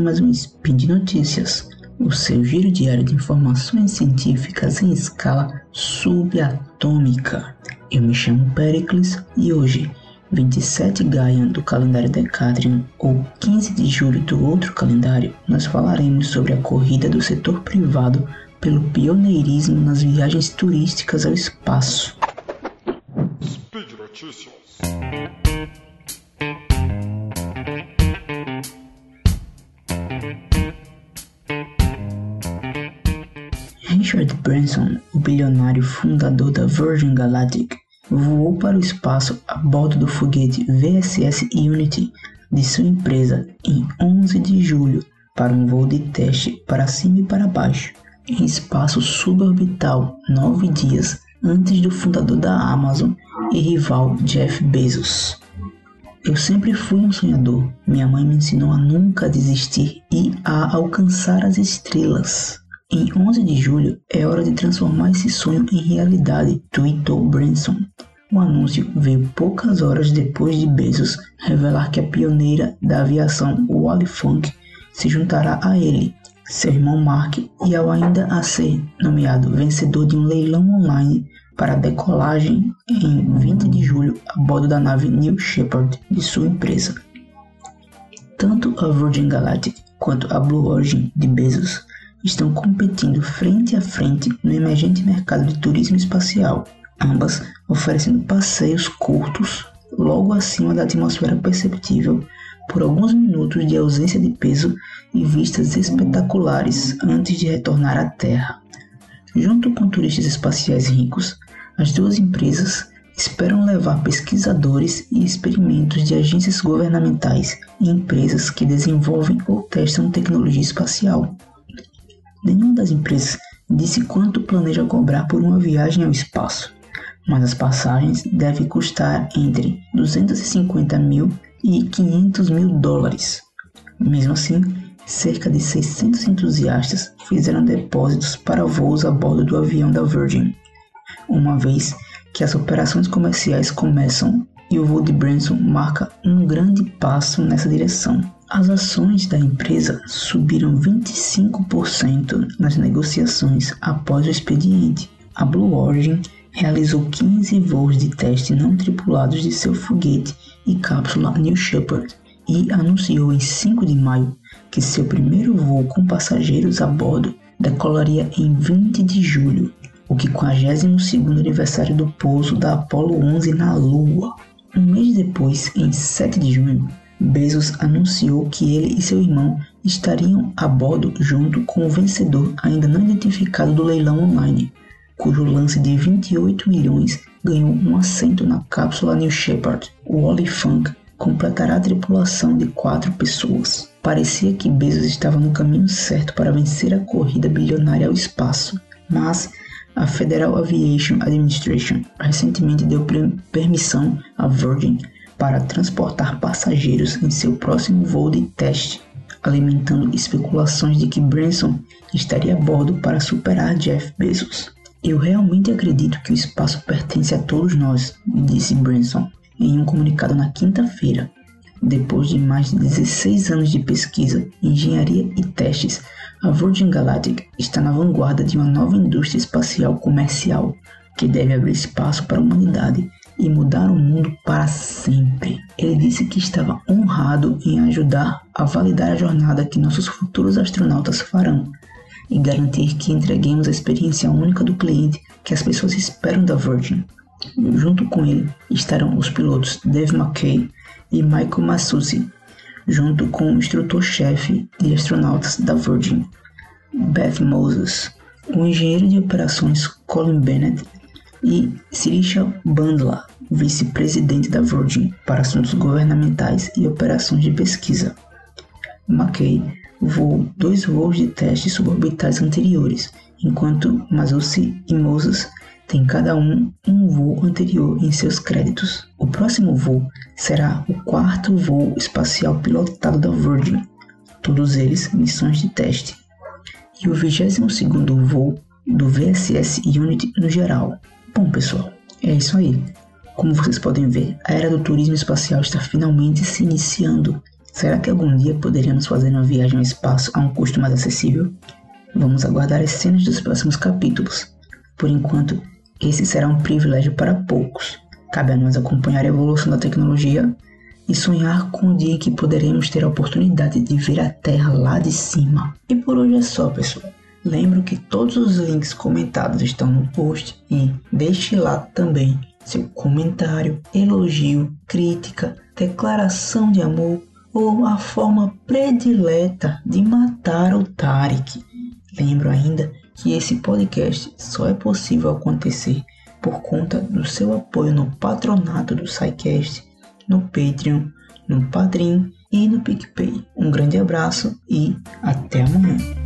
mais um Spin de Notícias, o seu giro diário de informações científicas em escala subatômica. Eu me chamo Pericles e hoje, 27 Gaian do calendário Decatrian ou 15 de julho do outro calendário, nós falaremos sobre a corrida do setor privado pelo pioneirismo nas viagens turísticas ao espaço. Speed Notícias. Bilionário fundador da Virgin Galactic, voou para o espaço a bordo do foguete VSS Unity de sua empresa em 11 de julho para um voo de teste para cima e para baixo, em espaço suborbital, nove dias antes do fundador da Amazon e rival Jeff Bezos. Eu sempre fui um sonhador. Minha mãe me ensinou a nunca desistir e a alcançar as estrelas. Em 11 de julho é hora de transformar esse sonho em realidade, tweetou Branson. O anúncio veio poucas horas depois de Bezos revelar que a pioneira da aviação Wally Funk se juntará a ele, seu irmão Mark e ao ainda a ser nomeado vencedor de um leilão online para decolagem em 20 de julho a bordo da nave New Shepard de sua empresa. Tanto a Virgin Galactic quanto a Blue Origin de Bezos estão competindo frente a frente no emergente mercado de turismo espacial, ambas oferecendo passeios curtos logo acima da atmosfera perceptível por alguns minutos de ausência de peso e vistas espetaculares antes de retornar à Terra. Junto com turistas espaciais ricos, as duas empresas esperam levar pesquisadores e experimentos de agências governamentais e empresas que desenvolvem ou testam tecnologia espacial. Nenhuma das empresas disse quanto planeja cobrar por uma viagem ao espaço, mas as passagens devem custar entre 250 mil e 500 mil dólares. Mesmo assim, cerca de 600 entusiastas fizeram depósitos para voos a bordo do avião da Virgin, uma vez que as operações comerciais começam e o voo de Branson marca um grande passo nessa direção. As ações da empresa subiram 25% nas negociações após o expediente. A Blue Origin realizou 15 voos de teste não tripulados de seu foguete e cápsula New Shepard e anunciou em 5 de maio que seu primeiro voo com passageiros a bordo decolaria em 20 de julho, o 52º aniversário do pouso da Apollo 11 na Lua. Um mês depois, em 7 de junho, Bezos anunciou que ele e seu irmão estariam a bordo junto com o vencedor ainda não identificado do leilão online, cujo lance de 28 milhões ganhou um assento na cápsula New Shepard. O Wally Funk completará a tripulação de quatro pessoas. Parecia que Bezos estava no caminho certo para vencer a corrida bilionária ao espaço, mas a Federal Aviation Administration recentemente deu permissão à Virgin para transportar passageiros em seu próximo voo de teste, alimentando especulações de que Branson estaria a bordo para superar Jeff Bezos. Eu realmente acredito que o espaço pertence a todos nós, disse Branson em um comunicado na quinta-feira. Depois de mais de 16 anos de pesquisa, engenharia e testes, a Virgin Galactic está na vanguarda de uma nova indústria espacial comercial que deve abrir espaço para a humanidade e mudar o mundo sempre. Ele disse que estava honrado em ajudar a validar a jornada que nossos futuros astronautas farão e garantir que entreguemos a experiência única do cliente que as pessoas esperam da Virgin. Junto com ele estarão os pilotos Dave McKay e Michael Masucci, junto com o instrutor-chefe de astronautas da Virgin, Beth Moses, o engenheiro de operações Colin Bennett e Sirisha Bandla, vice-presidente da Virgin para assuntos governamentais e operações de pesquisa. McKay voou dois voos de testes suborbitais anteriores, enquanto Masucci e Moses têm cada um um voo anterior em seus créditos. O próximo voo será o quarto voo espacial pilotado da Virgin, todos eles missões de teste, e o 22 segundo voo do VSS Unity no geral, Bom, pessoal, é isso aí. Como vocês podem ver, a era do turismo espacial está finalmente se iniciando. Será que algum dia poderíamos fazer uma viagem ao espaço a um custo mais acessível? Vamos aguardar as cenas dos próximos capítulos. Por enquanto, esse será um privilégio para poucos. Cabe a nós acompanhar a evolução da tecnologia e sonhar com o dia em que poderemos ter a oportunidade de ver a Terra lá de cima. E por hoje é só, pessoal. Lembro que todos os links comentados estão no post e deixe lá também seu comentário, elogio, crítica, declaração de amor ou a forma predileta de matar o Tarek. Lembro ainda que esse podcast só é possível acontecer por conta do seu apoio no patronato do SciCast, no Patreon, no Padrim e no PicPay. Um grande abraço e até amanhã.